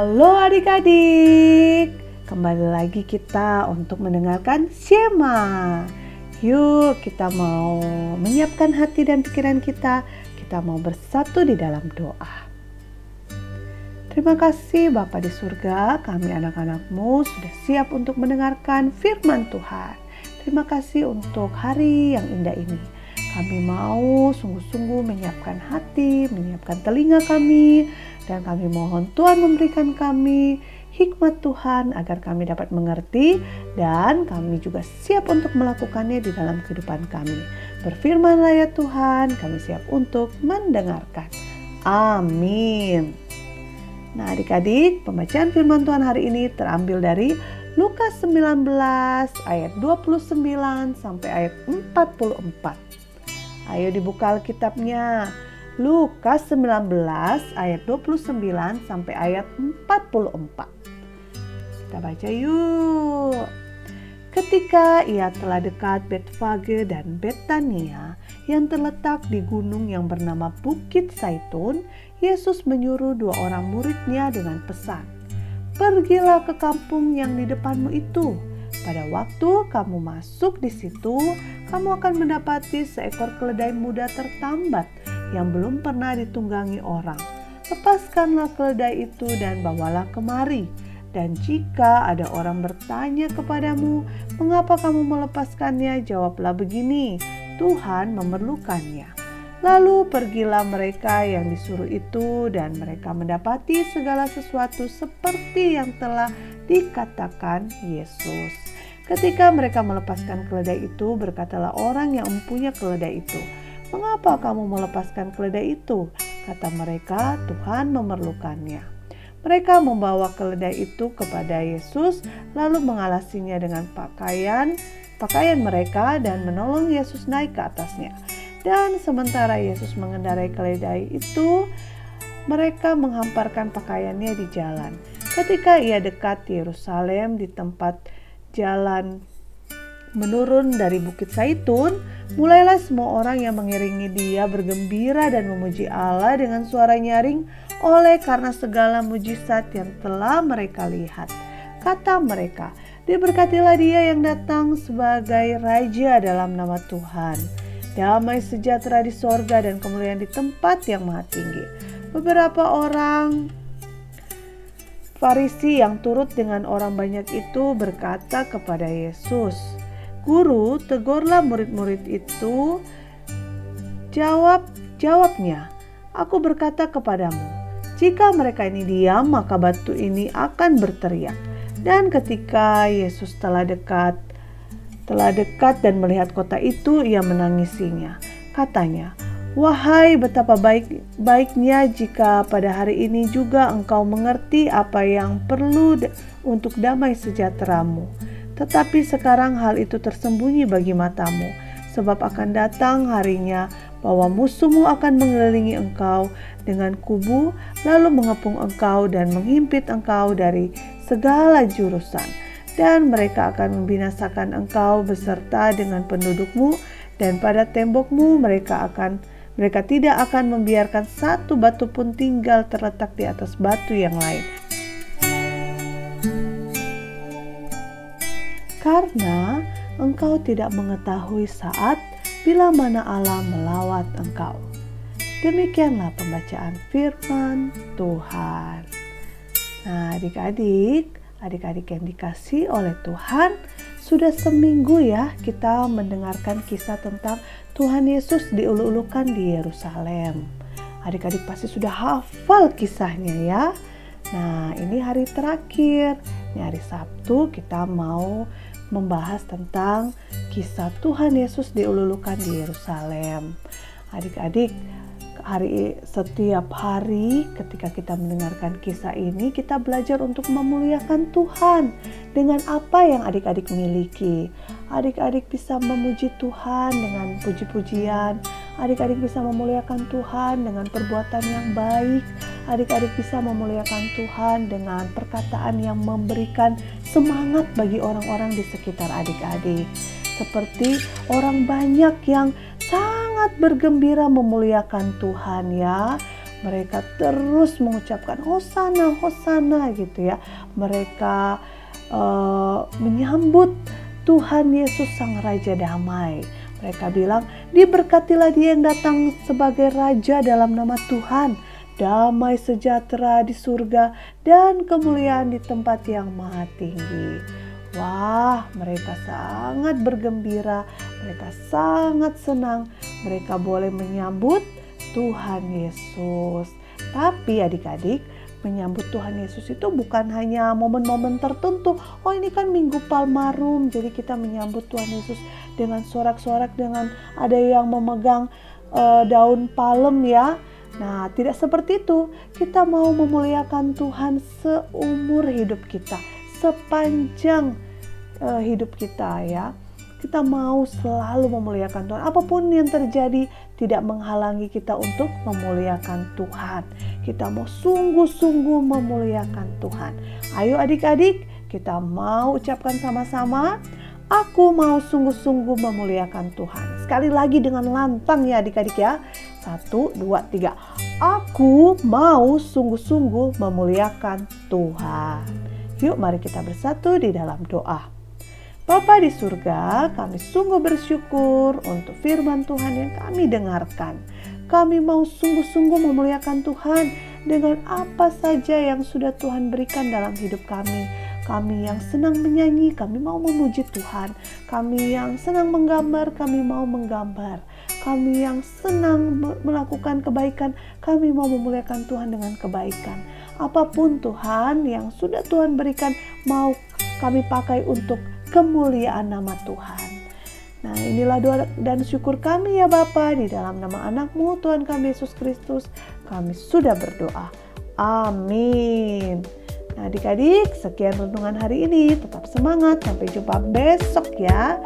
Halo adik-adik, kembali lagi kita untuk mendengarkan Shema. Yuk kita mau menyiapkan hati dan pikiran kita, kita mau bersatu di dalam doa. Terima kasih Bapa di surga, kami anak-anakmu sudah siap untuk mendengarkan firman Tuhan. Terima kasih untuk hari yang indah ini. Kami mau sungguh-sungguh menyiapkan hati, menyiapkan telinga kami, dan kami mohon Tuhan memberikan kami hikmat Tuhan agar kami dapat mengerti dan kami juga siap untuk melakukannya di dalam kehidupan kami. Berfirmanlah ya Tuhan, kami siap untuk mendengarkan. Amin. Nah adik-adik, pembacaan firman Tuhan hari ini terambil dari Lukas 19 ayat 29 sampai ayat 44. Ayo dibuka Alkitabnya. Lukas 19 ayat 29 sampai ayat 44. Kita baca yuk. Ketika ia telah dekat Betfage dan Betania yang terletak di gunung yang bernama Bukit Saitun, Yesus menyuruh dua orang muridnya dengan pesan, Pergilah ke kampung yang di depanmu itu, pada waktu kamu masuk di situ, kamu akan mendapati seekor keledai muda tertambat yang belum pernah ditunggangi orang. Lepaskanlah keledai itu dan bawalah kemari. Dan jika ada orang bertanya kepadamu, "Mengapa kamu melepaskannya?" jawablah begini: "Tuhan memerlukannya." Lalu pergilah mereka yang disuruh itu, dan mereka mendapati segala sesuatu seperti yang telah dikatakan Yesus. Ketika mereka melepaskan keledai itu, berkatalah orang yang mempunyai keledai itu, "Mengapa kamu melepaskan keledai itu?" Kata mereka, "Tuhan memerlukannya." Mereka membawa keledai itu kepada Yesus, lalu mengalasinya dengan pakaian pakaian mereka dan menolong Yesus naik ke atasnya. Dan sementara Yesus mengendarai keledai itu, mereka menghamparkan pakaiannya di jalan. Ketika ia dekat Yerusalem di tempat jalan menurun dari Bukit Saitun, mulailah semua orang yang mengiringi dia bergembira dan memuji Allah dengan suara nyaring oleh karena segala mujizat yang telah mereka lihat. Kata mereka, diberkatilah dia yang datang sebagai Raja dalam nama Tuhan. Damai sejahtera di sorga dan kemuliaan di tempat yang maha tinggi. Beberapa orang Farisi yang turut dengan orang banyak itu berkata kepada Yesus, "Guru, tegurlah murid-murid itu." Jawab, jawabnya, "Aku berkata kepadamu, jika mereka ini diam, maka batu ini akan berteriak." Dan ketika Yesus telah dekat, telah dekat dan melihat kota itu, ia menangisinya. Katanya, Wahai betapa baik baiknya jika pada hari ini juga engkau mengerti apa yang perlu untuk damai sejahteramu. Tetapi sekarang hal itu tersembunyi bagi matamu, sebab akan datang harinya bahwa musuhmu akan mengelilingi engkau dengan kubu, lalu mengepung engkau dan menghimpit engkau dari segala jurusan. Dan mereka akan membinasakan engkau beserta dengan pendudukmu, dan pada tembokmu mereka akan mereka tidak akan membiarkan satu batu pun tinggal terletak di atas batu yang lain. Karena engkau tidak mengetahui saat bila mana Allah melawat engkau. Demikianlah pembacaan firman Tuhan. Nah, adik-adik, adik-adik yang dikasih oleh Tuhan, sudah seminggu ya kita mendengarkan kisah tentang Tuhan Yesus diulu-ulukan di Yerusalem. Adik-adik pasti sudah hafal kisahnya ya. Nah, ini hari terakhir. Ini hari Sabtu kita mau membahas tentang kisah Tuhan Yesus diulu-ulukan di Yerusalem. Adik-adik, hari setiap hari ketika kita mendengarkan kisah ini kita belajar untuk memuliakan Tuhan dengan apa yang adik-adik miliki. Adik-adik bisa memuji Tuhan dengan puji-pujian. Adik-adik bisa memuliakan Tuhan dengan perbuatan yang baik. Adik-adik bisa memuliakan Tuhan dengan perkataan yang memberikan semangat bagi orang-orang di sekitar adik-adik. Seperti orang banyak yang sangat bergembira memuliakan Tuhan ya. Mereka terus mengucapkan hosana, hosana gitu ya. Mereka uh, menyambut Tuhan Yesus Sang Raja Damai. Mereka bilang, diberkatilah dia yang datang sebagai Raja dalam nama Tuhan. Damai sejahtera di surga dan kemuliaan di tempat yang maha tinggi. Wah, mereka sangat bergembira, mereka sangat senang, mereka boleh menyambut Tuhan Yesus. Tapi adik-adik, menyambut Tuhan Yesus itu bukan hanya momen-momen tertentu. Oh ini kan Minggu Palmarum, jadi kita menyambut Tuhan Yesus dengan sorak-sorak, dengan ada yang memegang uh, daun palem ya. Nah tidak seperti itu. Kita mau memuliakan Tuhan seumur hidup kita, sepanjang uh, hidup kita ya. Kita mau selalu memuliakan Tuhan. Apa pun yang terjadi tidak menghalangi kita untuk memuliakan Tuhan. Kita mau sungguh-sungguh memuliakan Tuhan. Ayo adik-adik, kita mau ucapkan sama-sama. Aku mau sungguh-sungguh memuliakan Tuhan. Sekali lagi dengan lantang ya adik-adik ya. Satu, dua, tiga. Aku mau sungguh-sungguh memuliakan Tuhan. Yuk mari kita bersatu di dalam doa. Bapa di surga, kami sungguh bersyukur untuk firman Tuhan yang kami dengarkan. Kami mau sungguh-sungguh memuliakan Tuhan dengan apa saja yang sudah Tuhan berikan dalam hidup kami. Kami yang senang menyanyi, kami mau memuji Tuhan. Kami yang senang menggambar, kami mau menggambar. Kami yang senang melakukan kebaikan, kami mau memuliakan Tuhan dengan kebaikan. Apa pun Tuhan yang sudah Tuhan berikan, mau kami pakai untuk kemuliaan nama Tuhan. Nah inilah doa dan syukur kami ya Bapa di dalam nama anakmu Tuhan kami Yesus Kristus kami sudah berdoa. Amin. Nah adik-adik sekian renungan hari ini tetap semangat sampai jumpa besok ya.